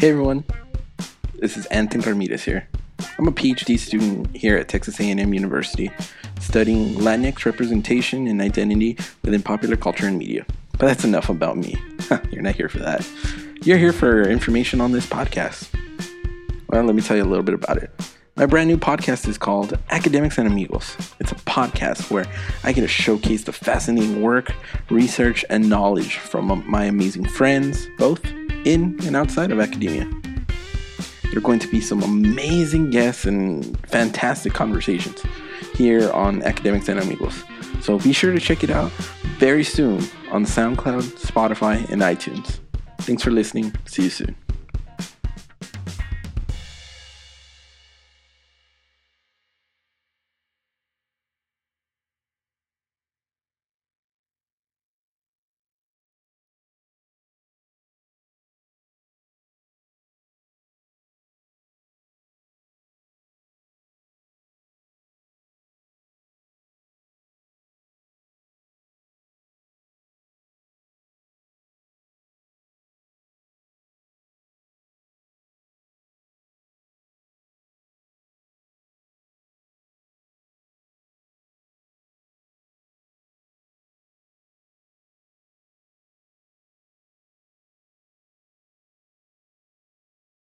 Hey everyone, this is Anthony Ramirez here. I'm a PhD student here at Texas A&M University, studying Latinx representation and identity within popular culture and media. But that's enough about me. You're not here for that. You're here for information on this podcast. Well, let me tell you a little bit about it. My brand new podcast is called Academics and Amigos. It's a podcast where I get to showcase the fascinating work, research, and knowledge from my amazing friends, both in and outside of academia. There are going to be some amazing guests and fantastic conversations here on Academics and Amigos. So be sure to check it out very soon on SoundCloud, Spotify, and iTunes. Thanks for listening. See you soon.